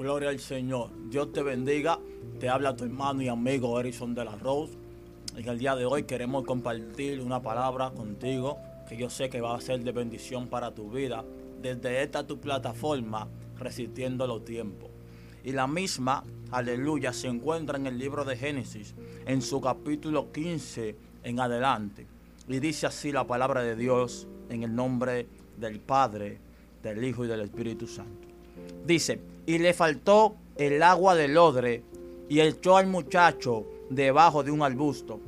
Gloria al Señor. Dios te bendiga. Te habla tu hermano y amigo Erison de la Rose. En el día de hoy queremos compartir una palabra contigo que yo sé que va a ser de bendición para tu vida desde esta tu plataforma, resistiendo los tiempos. Y la misma, aleluya, se encuentra en el libro de Génesis, en su capítulo 15 en adelante. Y dice así la palabra de Dios en el nombre del Padre, del Hijo y del Espíritu Santo. Dice, y le faltó el agua del odre y echó al muchacho debajo de un arbusto.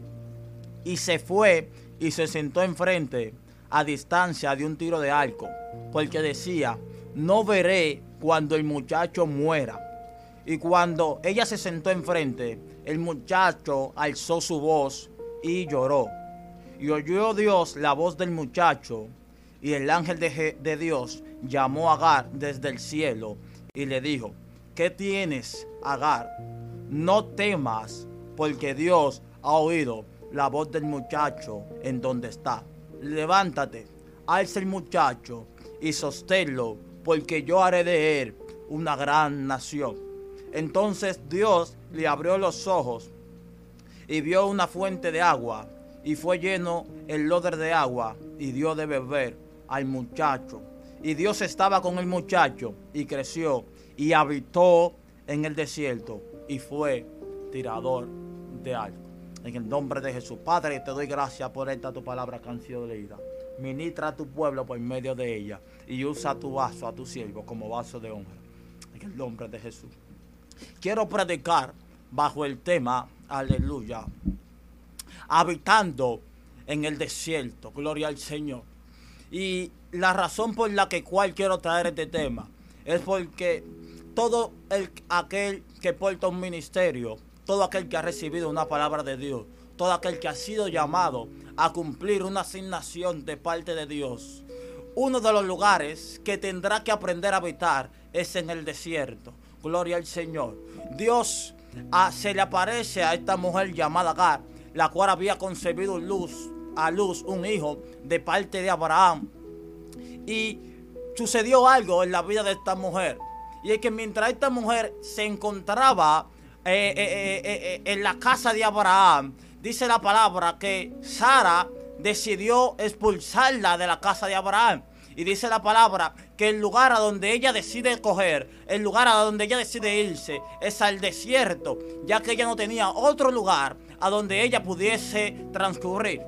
Y se fue y se sentó enfrente a distancia de un tiro de arco, porque decía, no veré cuando el muchacho muera. Y cuando ella se sentó enfrente, el muchacho alzó su voz y lloró. Y oyó Dios la voz del muchacho, y el ángel de, de Dios llamó a Agar desde el cielo y le dijo, ¿qué tienes, Agar? No temas, porque Dios ha oído la voz del muchacho en donde está. Levántate, alza el muchacho y sosténlo, porque yo haré de él una gran nación. Entonces Dios le abrió los ojos y vio una fuente de agua, y fue lleno el loder de agua, y dio de beber al muchacho. Y Dios estaba con el muchacho, y creció, y habitó en el desierto, y fue tirador de algo. En el nombre de Jesús. Padre, te doy gracias por esta tu palabra que han sido leída. Ministra a tu pueblo por medio de ella y usa tu vaso, a tu siervo, como vaso de honra. En el nombre de Jesús. Quiero predicar bajo el tema, aleluya, habitando en el desierto. Gloria al Señor. Y la razón por la que cual quiero traer este tema es porque todo el, aquel que porta un ministerio todo aquel que ha recibido una palabra de Dios, todo aquel que ha sido llamado a cumplir una asignación de parte de Dios. Uno de los lugares que tendrá que aprender a habitar es en el desierto. Gloria al Señor. Dios ah, se le aparece a esta mujer llamada Agar, la cual había concebido luz, a luz un hijo de parte de Abraham. Y sucedió algo en la vida de esta mujer. Y es que mientras esta mujer se encontraba eh, eh, eh, en la casa de Abraham, dice la palabra que Sara decidió expulsarla de la casa de Abraham. Y dice la palabra que el lugar a donde ella decide coger, el lugar a donde ella decide irse, es al desierto, ya que ella no tenía otro lugar a donde ella pudiese transcurrir.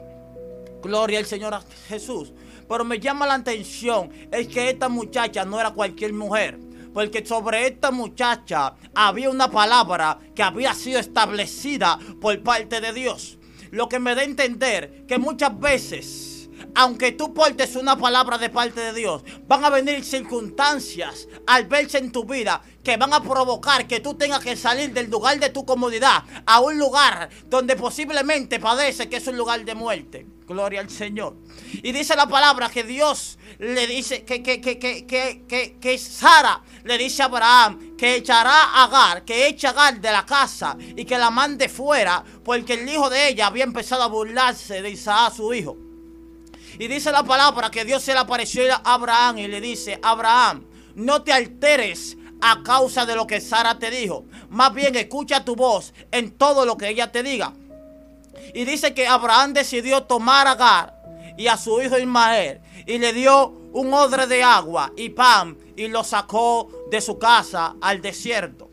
Gloria al Señor Jesús. Pero me llama la atención es que esta muchacha no era cualquier mujer porque sobre esta muchacha había una palabra que había sido establecida por parte de Dios. Lo que me da a entender que muchas veces aunque tú portes una palabra de parte de Dios, van a venir circunstancias al verse en tu vida que van a provocar que tú tengas que salir del lugar de tu comodidad a un lugar donde posiblemente padece que es un lugar de muerte. Gloria al Señor. Y dice la palabra que Dios le dice que, que, que, que, que, Sara le dice a Abraham que echará a Agar, que eche a Agar de la casa y que la mande fuera porque el hijo de ella había empezado a burlarse de Isaac, su hijo. Y dice la palabra que Dios se le apareció a Abraham y le dice, Abraham, no te alteres a causa de lo que Sara te dijo. Más bien escucha tu voz en todo lo que ella te diga. Y dice que Abraham decidió tomar a Agar y a su hijo Ismael y le dio un odre de agua y pan y lo sacó de su casa al desierto.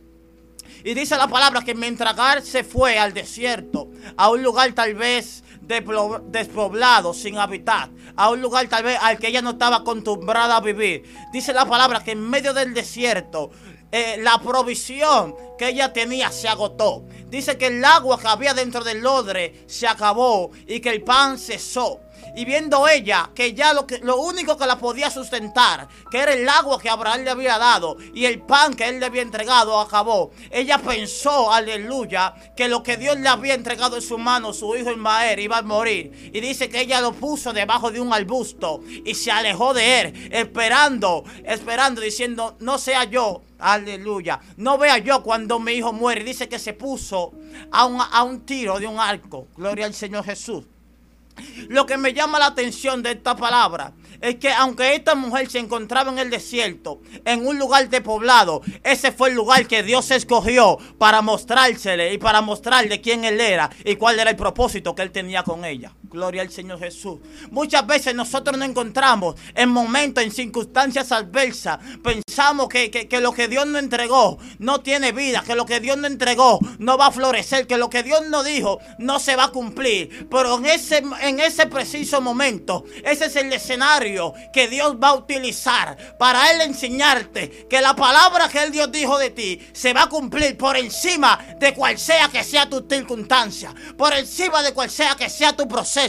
Y dice la palabra que mientras Agar se fue al desierto, a un lugar tal vez despoblado, sin habitar, a un lugar tal vez al que ella no estaba acostumbrada a vivir. Dice la palabra que en medio del desierto eh, la provisión que ella tenía se agotó. Dice que el agua que había dentro del odre se acabó y que el pan cesó. Y viendo ella que ya lo, que, lo único que la podía sustentar, que era el agua que Abraham le había dado y el pan que él le había entregado, acabó. Ella pensó, aleluya, que lo que Dios le había entregado en su mano, su hijo Ismael, iba a morir. Y dice que ella lo puso debajo de un arbusto y se alejó de él, esperando, esperando, diciendo, no sea yo, Aleluya. No vea yo cuando mi hijo muere. Dice que se puso a un, a un, tiro de un arco. Gloria al Señor Jesús. Lo que me llama la atención de esta palabra es que aunque esta mujer se encontraba en el desierto, en un lugar de poblado, ese fue el lugar que Dios escogió para mostrársele y para mostrarle quién él era y cuál era el propósito que él tenía con ella. Gloria al Señor Jesús. Muchas veces nosotros nos encontramos en momentos, en circunstancias adversas. Pensamos que, que, lo que Dios nos entregó no tiene vida, que lo que Dios nos entregó no va a florecer, que lo que Dios nos dijo no se va a cumplir. Pero en ese, en ese preciso momento, ese es el escenario que Dios va a utilizar para Él enseñarte que la palabra que Él Dios dijo de ti se va a cumplir por encima de cual sea que sea tu circunstancia, por encima de cual sea que sea tu proceso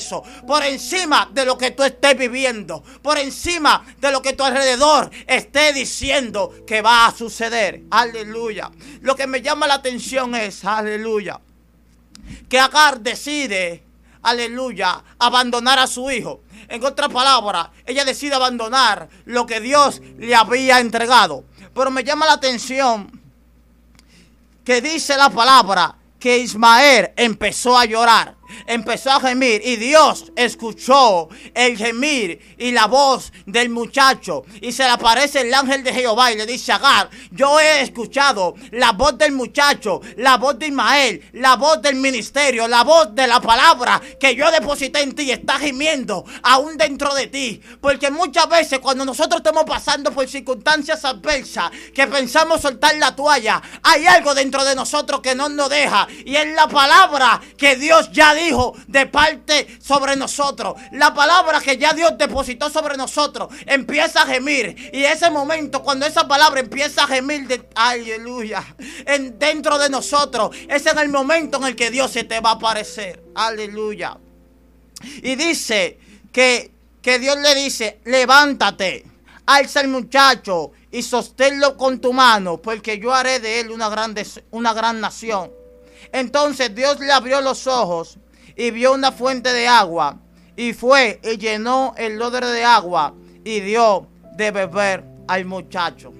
por encima de lo que tú estés viviendo, por encima de lo que tu alrededor esté diciendo que va a suceder. Aleluya. Lo que me llama la atención es, aleluya, que Agar decide, aleluya, abandonar a su hijo. En otras palabras, ella decide abandonar lo que Dios le había entregado. Pero me llama la atención que dice la palabra que Ismael empezó a llorar empezó a gemir y Dios escuchó el gemir y la voz del muchacho. Y se le aparece el ángel de Jehová y le dice Agar, yo he escuchado la voz del muchacho, la voz de Ismael, la voz del ministerio, la voz de la palabra que yo deposité en ti está gimiendo aún dentro de ti, porque muchas veces cuando nosotros estamos pasando por circunstancias adversas que pensamos soltar la toalla, hay algo dentro de nosotros que no nos deja. Y es la palabra que Dios ya dijo de parte sobre nosotros. La palabra que ya Dios depositó sobre nosotros empieza a gemir. Y ese momento, cuando esa palabra empieza a gemir, de, aleluya, en, dentro de nosotros, ese es el momento en el que Dios se te va a aparecer. Aleluya. Y dice que, que Dios le dice, levántate, alza el muchacho y sosténlo con tu mano, porque yo haré de él una, grande, una gran nación. Entonces Dios le abrió los ojos y vio una fuente de agua y fue y llenó el lodre de agua y dio de beber al muchacho.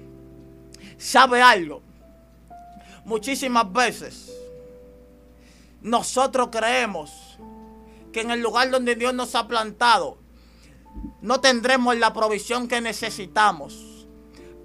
¿Sabe algo? Muchísimas veces nosotros creemos que en el lugar donde Dios nos ha plantado no tendremos la provisión que necesitamos.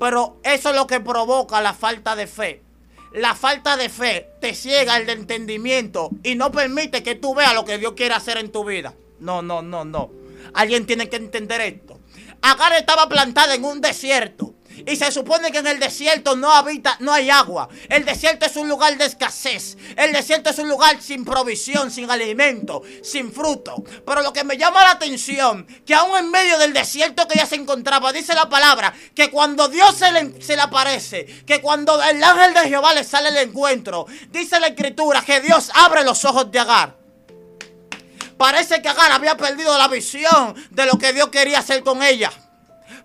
Pero eso es lo que provoca la falta de fe. La falta de fe te ciega el de entendimiento y no permite que tú veas lo que Dios quiere hacer en tu vida. No, no, no, no. Alguien tiene que entender esto. Agar estaba plantada en un desierto. Y se supone que en el desierto no habita, no hay agua. El desierto es un lugar de escasez. El desierto es un lugar sin provisión, sin alimento, sin fruto. Pero lo que me llama la atención, que aún en medio del desierto que ella se encontraba, dice la palabra, que cuando Dios se le, se le aparece, que cuando el ángel de Jehová le sale el encuentro, dice la escritura que Dios abre los ojos de Agar. Parece que Agar había perdido la visión de lo que Dios quería hacer con ella.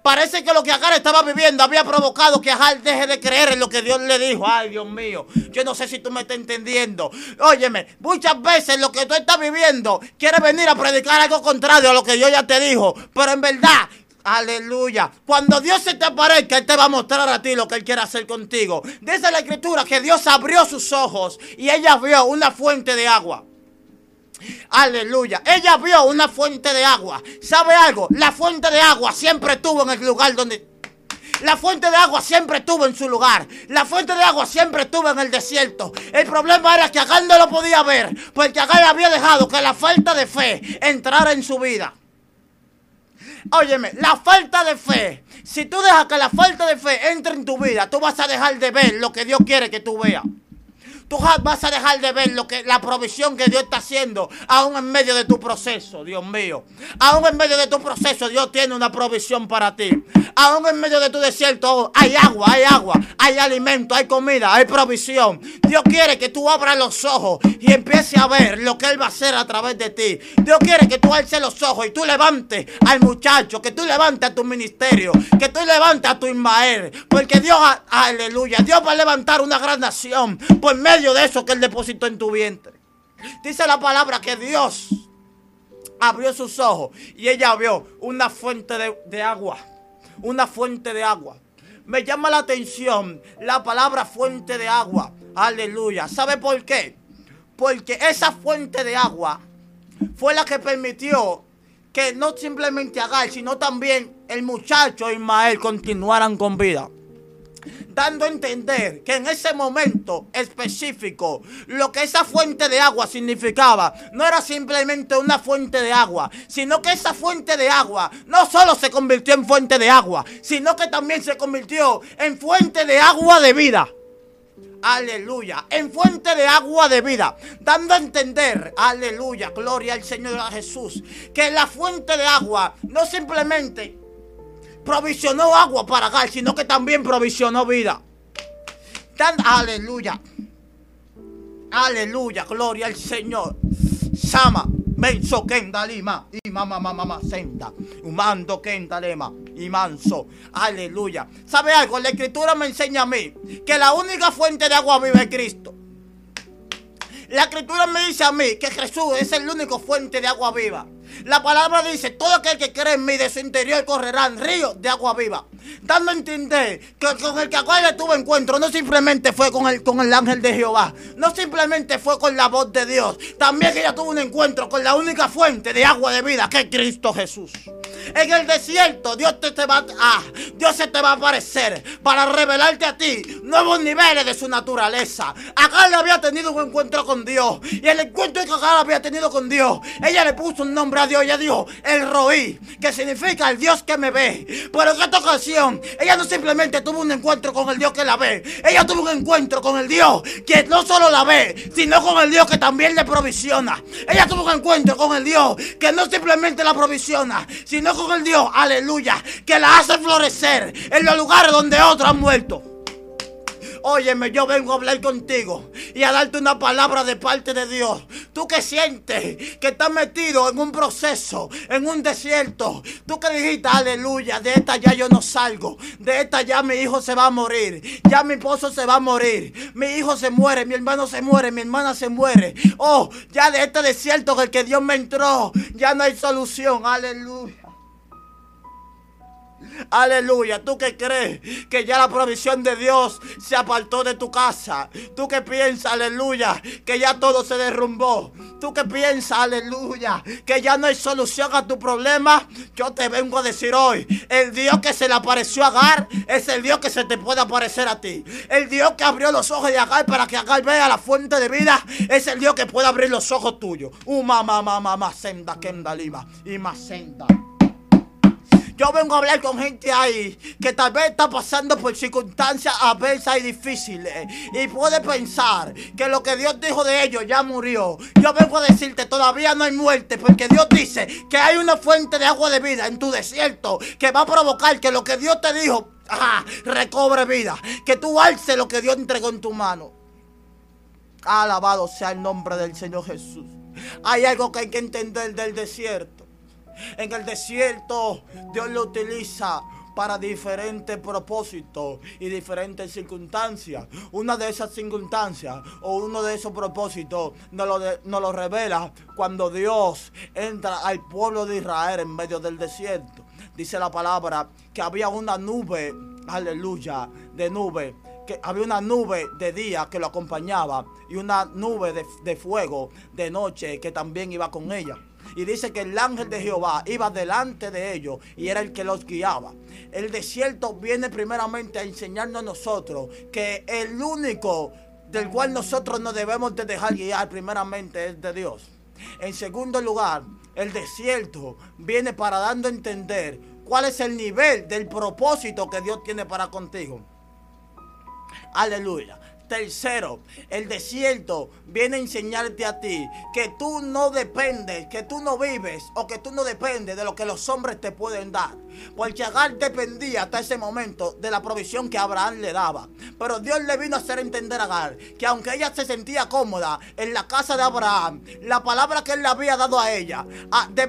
Parece que lo que Agar estaba viviendo había provocado que Agar deje de creer en lo que Dios le dijo. Ay, Dios mío, yo no sé si tú me estás entendiendo. Óyeme, muchas veces lo que tú estás viviendo quiere venir a predicar algo contrario a lo que Dios ya te dijo. Pero en verdad, Aleluya. Cuando Dios se te aparezca, Él te va a mostrar a ti lo que Él quiere hacer contigo. Dice la escritura que Dios abrió sus ojos y ella vio una fuente de agua. Aleluya. Ella vio una fuente de agua. ¿Sabe algo? La fuente de agua siempre estuvo en el lugar donde... La fuente de agua siempre estuvo en su lugar. La fuente de agua siempre estuvo en el desierto. El problema era que Agar no lo podía ver. Porque Agar había dejado que la falta de fe entrara en su vida. Óyeme, la falta de fe. Si tú dejas que la falta de fe entre en tu vida, tú vas a dejar de ver lo que Dios quiere que tú veas. Tú vas a dejar de ver lo que la provisión que Dios está haciendo, aún en medio de tu proceso, Dios mío. Aún en medio de tu proceso, Dios tiene una provisión para ti. Aún en medio de tu desierto, hay agua, hay agua, hay alimento, hay comida, hay provisión. Dios quiere que tú abras los ojos y empieces a ver lo que Él va a hacer a través de ti. Dios quiere que tú alces los ojos y tú levantes al muchacho, que tú levantes a tu ministerio, que tú levantes a tu Ismael. Porque Dios, aleluya, Dios va a levantar una gran nación por medio de eso que Él depositó en tu vientre. Dice la palabra que Dios abrió sus ojos y ella vio una fuente de, de agua. Una fuente de agua. Me llama la atención la palabra fuente de agua. Aleluya. ¿Sabe por qué? Porque esa fuente de agua fue la que permitió que no simplemente Agar, sino también el muchacho Ismael continuaran con vida dando a entender que en ese momento específico lo que esa fuente de agua significaba no era simplemente una fuente de agua, sino que esa fuente de agua no solo se convirtió en fuente de agua, sino que también se convirtió en fuente de agua de vida. Aleluya, en fuente de agua de vida, dando a entender, aleluya, gloria al Señor Jesús, que la fuente de agua no simplemente provisionó agua para Gal, sino que también provisionó vida. aleluya. Aleluya, gloria al Señor. Sama, menso kenda lima, y mamá, mamá, senda, humando kenda lema, y manso, aleluya. ¿Sabe algo? La escritura me enseña a mí que la única fuente de agua viva es Cristo. La escritura me dice a mí que Jesús es el único fuente de agua viva. La palabra dice, todo aquel que cree en mí de su interior correrán ríos de agua viva. Dando a entender que con el que le tuvo encuentro no simplemente fue con el, con el ángel de Jehová. No simplemente fue con la voz de Dios. También ella tuvo un encuentro con la única fuente de agua de vida que es Cristo Jesús. En el desierto Dios te, te va a, Dios se te va a aparecer para revelarte a ti nuevos niveles de su naturaleza. Agar había tenido un encuentro con Dios y el encuentro que Agar había tenido con Dios, ella le puso un nombre a Dios. Ella dijo el Roí, que significa el Dios que me ve. Pero en esta ella no simplemente tuvo un encuentro con el Dios que la ve. Ella tuvo un encuentro con el Dios que no solo la ve, sino con el Dios que también le provisiona. Ella tuvo un encuentro con el Dios que no simplemente la provisiona, sino con el Dios, aleluya, que la hace florecer en los lugares donde otros han muerto. Óyeme, yo vengo a hablar contigo y a darte una palabra de parte de Dios. Tú que sientes que estás metido en un proceso, en un desierto. Tú que dijiste, aleluya, de esta ya yo no salgo. De esta ya mi hijo se va a morir. Ya mi esposo se va a morir. Mi hijo se muere, mi hermano se muere, mi hermana se muere. Oh, ya de este desierto en el que Dios me entró, ya no hay solución. Aleluya. Aleluya. ¿Tú que crees que ya la provisión de Dios se apartó de tu casa? ¿Tú que piensas, aleluya, que ya todo se derrumbó? ¿Tú que piensas, aleluya, que ya no hay solución a tu problema? Yo te vengo a decir hoy, el Dios que se le apareció a Agar es el Dios que se te puede aparecer a ti. El Dios que abrió los ojos de Agar para que Agar vea la fuente de vida es el Dios que puede abrir los ojos tuyos. Uma, mamá, mamá, senda, kenda, y más senda. Yo vengo a hablar con gente ahí que tal vez está pasando por circunstancias adversas y difíciles. Y puede pensar que lo que Dios dijo de ellos ya murió. Yo vengo a decirte, todavía no hay muerte. Porque Dios dice que hay una fuente de agua de vida en tu desierto que va a provocar que lo que Dios te dijo recobre vida. Que tú alces lo que Dios entregó en tu mano. Alabado sea el nombre del Señor Jesús. Hay algo que hay que entender del desierto. En el desierto Dios lo utiliza para diferentes propósitos y diferentes circunstancias. Una de esas circunstancias o uno de esos propósitos nos lo, lo revela cuando Dios entra al pueblo de Israel en medio del desierto. Dice la palabra que había una nube, aleluya, de nube que había una nube de día que lo acompañaba y una nube de, de, fuego de noche que también iba con ella. Y dice que el ángel de Jehová iba delante de ellos y era el que los guiaba. El desierto viene primeramente a enseñarnos a nosotros que el único del cual nosotros nos debemos de dejar guiar primeramente es de Dios. En segundo lugar, el desierto viene para dando a entender cuál es el nivel del propósito que Dios tiene para contigo. Aleluya. Tercero, el desierto viene a enseñarte a ti que tú no dependes, que tú no vives o que tú no dependes de lo que los hombres te pueden dar. Porque Agar dependía hasta ese momento de la provisión que Abraham le daba. Pero Dios le vino a hacer entender a Agar que aunque ella se sentía cómoda en la casa de Abraham, la palabra que él le había dado a ella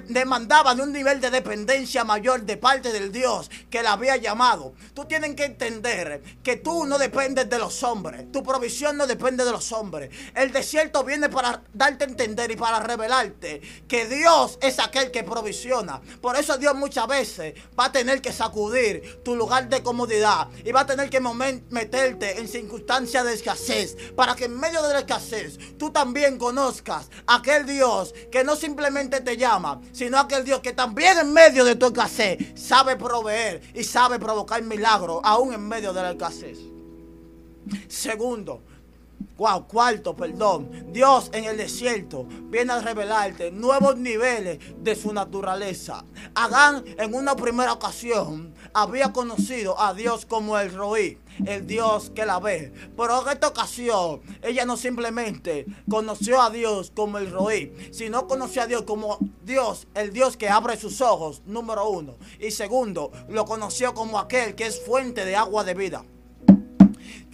demandaba de un nivel de dependencia mayor de parte del Dios que la había llamado. Tú tienes que entender que tú no dependes de los hombres. Tu provisión no depende de los hombres. El desierto viene para darte a entender y para revelarte que Dios es aquel que provisiona. Por eso Dios muchas veces va a tener que sacudir tu lugar de comodidad y va a tener que meterte en circunstancias de escasez para que en medio de la escasez tú también conozcas aquel Dios que no simplemente te llama, sino aquel Dios que también en medio de tu escasez sabe proveer y sabe provocar milagros aún en medio de la escasez. Segundo, cuarto, perdón. Dios en el desierto viene a revelarte nuevos niveles de su naturaleza. Adán en una primera ocasión había conocido a Dios como el Roí, el Dios que la ve. Pero en esta ocasión ella no simplemente conoció a Dios como el Roí, sino conoció a Dios como Dios, el Dios que abre sus ojos, número uno. Y segundo, lo conoció como aquel que es fuente de agua de vida.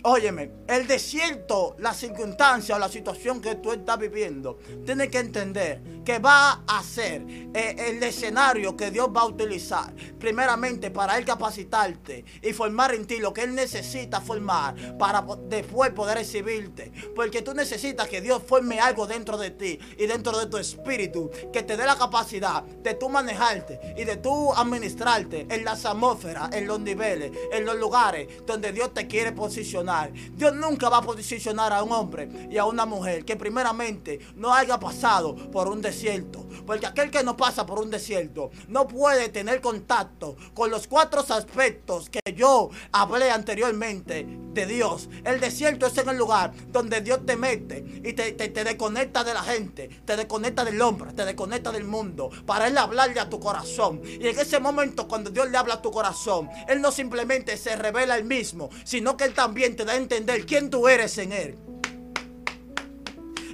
Óyeme, el desierto, la circunstancia o la situación que tú estás viviendo, tienes que entender que va a ser eh, el escenario que Dios va a utilizar, primeramente para Él capacitarte y formar en ti lo que Él necesita formar para después poder recibirte. Porque tú necesitas que Dios forme algo dentro de ti y dentro de tu espíritu que te dé la capacidad de tú manejarte y de tú administrarte en las atmósferas, en los niveles, en los lugares donde Dios te quiere posicionar. Dios nunca va a posicionar a un hombre y a una mujer que primeramente no haya pasado por un desierto. Porque aquel que no pasa por un desierto no puede tener contacto con los cuatro aspectos que yo hablé anteriormente de Dios. El desierto es en el lugar donde Dios te mete y te, te, desconecta de la gente, te desconecta del hombre, te desconecta del mundo, para Él hablarle a tu corazón. Y en ese momento cuando Dios le habla a tu corazón, Él no simplemente se revela Él mismo, sino que Él también te da a entender quién tú eres en Él.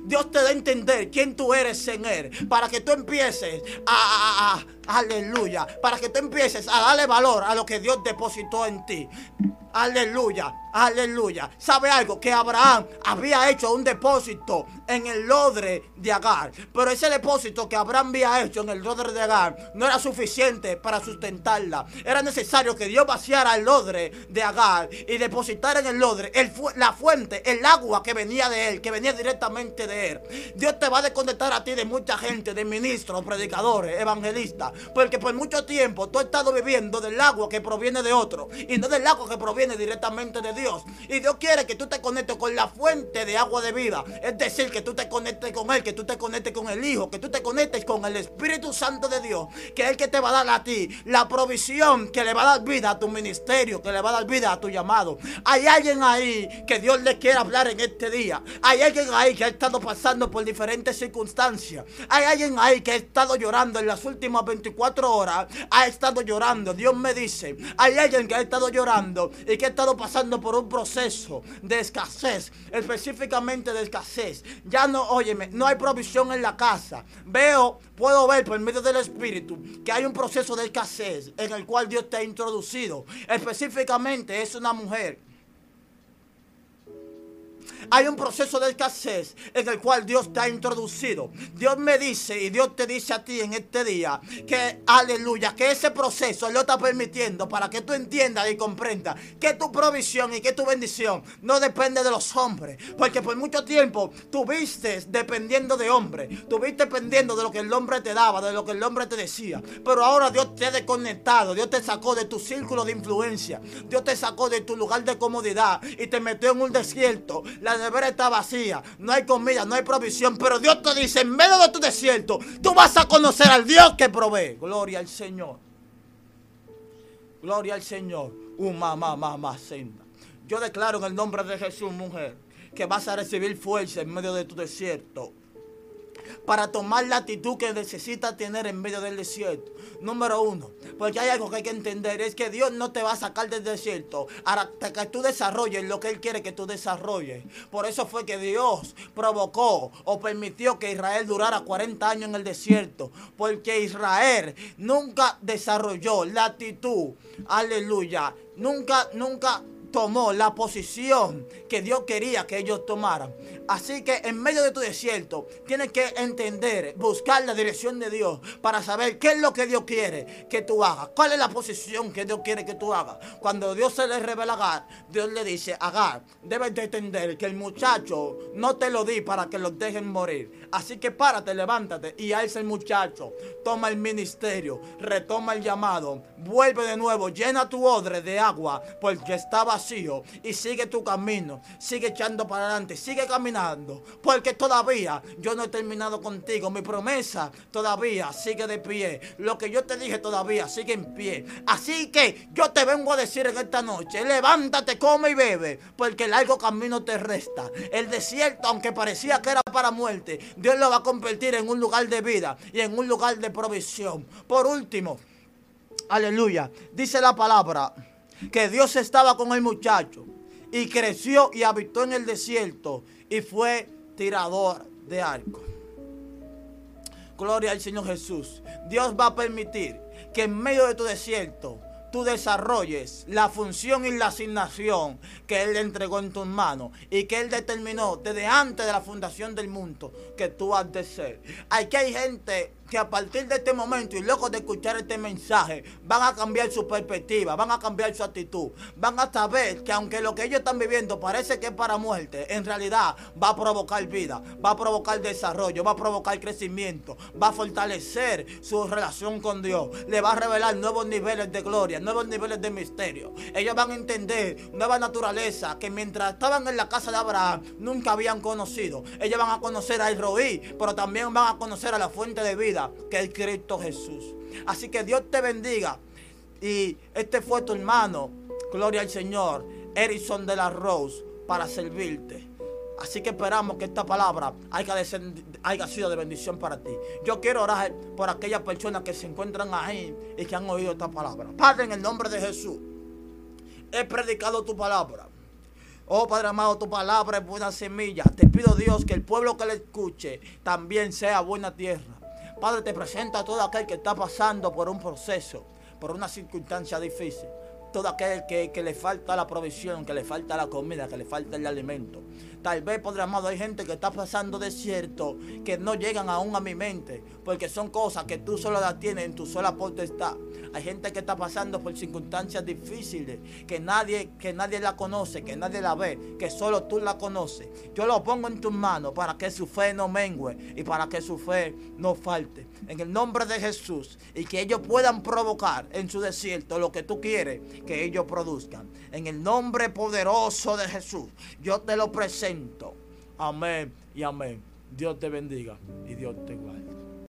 Dios te da a entender quién tú eres en Él. Para que tú empieces a, aleluya. Para que tú empieces a darle valor a lo que Dios depositó en ti. Aleluya, aleluya. ¿Sabe algo? Que Abraham había hecho un depósito en el lodre de Agar. Pero ese depósito que Abraham había hecho en el lodre de Agar no era suficiente para sustentarla. Era necesario que Dios vaciara el lodre de Agar y depositara en el lodre la fuente, el agua que venía de él, que venía directamente de él. Dios te va a desconectar a ti de mucha gente, de ministros, predicadores, evangelistas. Porque por mucho tiempo tú has estado viviendo del agua que proviene de otro y no del agua que proviene directamente de Dios. Y Dios quiere que tú te conectes con la fuente de agua de vida. Es decir, que tú te conectes con Él, que tú te conectes con el Hijo, que tú te conectes con el Espíritu Santo de Dios, que es el que te va a dar a ti la provisión que le va a dar vida a tu ministerio, que le va a dar vida a tu llamado. Hay alguien ahí que Dios le quiere hablar en este día. Hay alguien ahí que ha estado pasando por diferentes circunstancias. Hay alguien ahí que ha estado llorando en las últimas 24 horas. Ha estado llorando. Dios me dice, hay alguien que ha estado llorando y que ha estado pasando por un proceso de escasez, específicamente de escasez. Ya no, óyeme, no hay provisión en la casa. Veo, puedo ver por medio del Espíritu que hay un proceso de escasez en el cual Dios te ha introducido. Específicamente es una mujer hay un proceso de escasez en el cual Dios te ha introducido. Dios me dice y Dios te dice a ti en este día que, aleluya, que ese proceso lo está permitiendo para que tú entiendas y comprendas que tu provisión y que tu bendición no depende de los hombres. Porque por mucho tiempo tuviste dependiendo de hombres, tuviste dependiendo de lo que el hombre te daba, de lo que el hombre te decía. Pero ahora Dios te ha desconectado, Dios te sacó de tu círculo de influencia, Dios te sacó de tu lugar de comodidad y te metió en un desierto. La nevera está vacía, no hay comida, no hay provisión, pero Dios te dice, en medio de tu desierto, tú vas a conocer al Dios que provee. Gloria al Señor. Gloria al Señor. Uma, mamá, senda. Yo declaro en el nombre de Jesús, mujer, que vas a recibir fuerza en medio de tu desierto para tomar la actitud que necesitas tener en medio del desierto. Número uno, porque hay algo que hay que entender, es que Dios no te va a sacar del desierto hasta que tú desarrolles lo que Él quiere que tú desarrolles. Por eso fue que Dios provocó o permitió que Israel durara 40 años en el desierto, porque Israel nunca desarrolló la actitud, aleluya, nunca, nunca tomó la posición que Dios quería que ellos tomaran. Así que en medio de tu desierto tienes que entender, buscar la dirección de Dios para saber qué es lo que Dios quiere que tú hagas. ¿Cuál es la posición que Dios quiere que tú hagas? Cuando Dios se le revela a Agar, Dios le dice, Agar, debes de entender que el muchacho no te lo di para que lo dejen morir. Así que párate, levántate y alza el muchacho. Toma el ministerio, retoma el llamado, vuelve de nuevo, llena tu odre de agua porque está vacío y sigue tu camino. Sigue echando para adelante, sigue caminando porque todavía yo no he terminado contigo. Mi promesa todavía sigue de pie. Lo que yo te dije todavía sigue en pie. Así que yo te vengo a decir en esta noche, levántate, come y bebe porque el largo camino te resta. El desierto, aunque parecía que era para muerte, Dios lo va a convertir en un lugar de vida y en un lugar de provisión. Por último, aleluya, dice la palabra que Dios estaba con el muchacho y creció y habitó en el desierto y fue tirador de arco. Gloria al Señor Jesús. Dios va a permitir que en medio de tu desierto tú desarrolles la función y la asignación que Él entregó en tus manos y que Él determinó desde antes de la fundación del mundo que tú has de ser. Aquí hay gente que a partir de este momento y luego de escuchar este mensaje van a cambiar su perspectiva, van a cambiar su actitud, van a saber que aunque lo que ellos están viviendo parece que es para muerte, en realidad va a provocar vida, va a provocar desarrollo, va a provocar crecimiento, va a fortalecer su relación con Dios, le va a revelar nuevos niveles de gloria, nuevos niveles de misterio. Ellos van a entender nueva naturaleza que mientras estaban en la casa de Abraham nunca habían conocido. Ellos van a conocer a Roí, pero también van a conocer a la fuente de vida que es Cristo Jesús. Así que Dios te bendiga. Y este fue tu hermano, gloria al Señor, Erison de la Rose, para servirte. Así que esperamos que esta palabra haya, sido de bendición para ti. Yo quiero orar por aquellas personas que se encuentran ahí y que han oído esta palabra. Padre, en el nombre de Jesús, he predicado tu palabra. Oh Padre amado, tu palabra es buena semilla. Te pido Dios que el pueblo que le escuche también sea buena tierra. Padre, te presento a todo aquel que está pasando por un proceso, por una circunstancia difícil. Todo aquel que, le falta la provisión, que le falta la comida, que le falta el alimento. Tal vez, Padre amado, hay gente que está pasando desierto, que no llegan aún a mi mente, porque son cosas que tú solo las tienes en tu sola potestad. Hay gente que está pasando por circunstancias difíciles, que nadie, que nadie la conoce, que nadie la ve, que solo tú la conoces. Yo lo pongo en tus manos para que su fe no mengue y para que su fe no falte. En el nombre de Jesús, y que ellos puedan provocar en su desierto lo que tú quieres que ellos produzcan. En el nombre poderoso de Jesús, yo te lo presento Amén y amén. Dios te bendiga y Dios te guarde.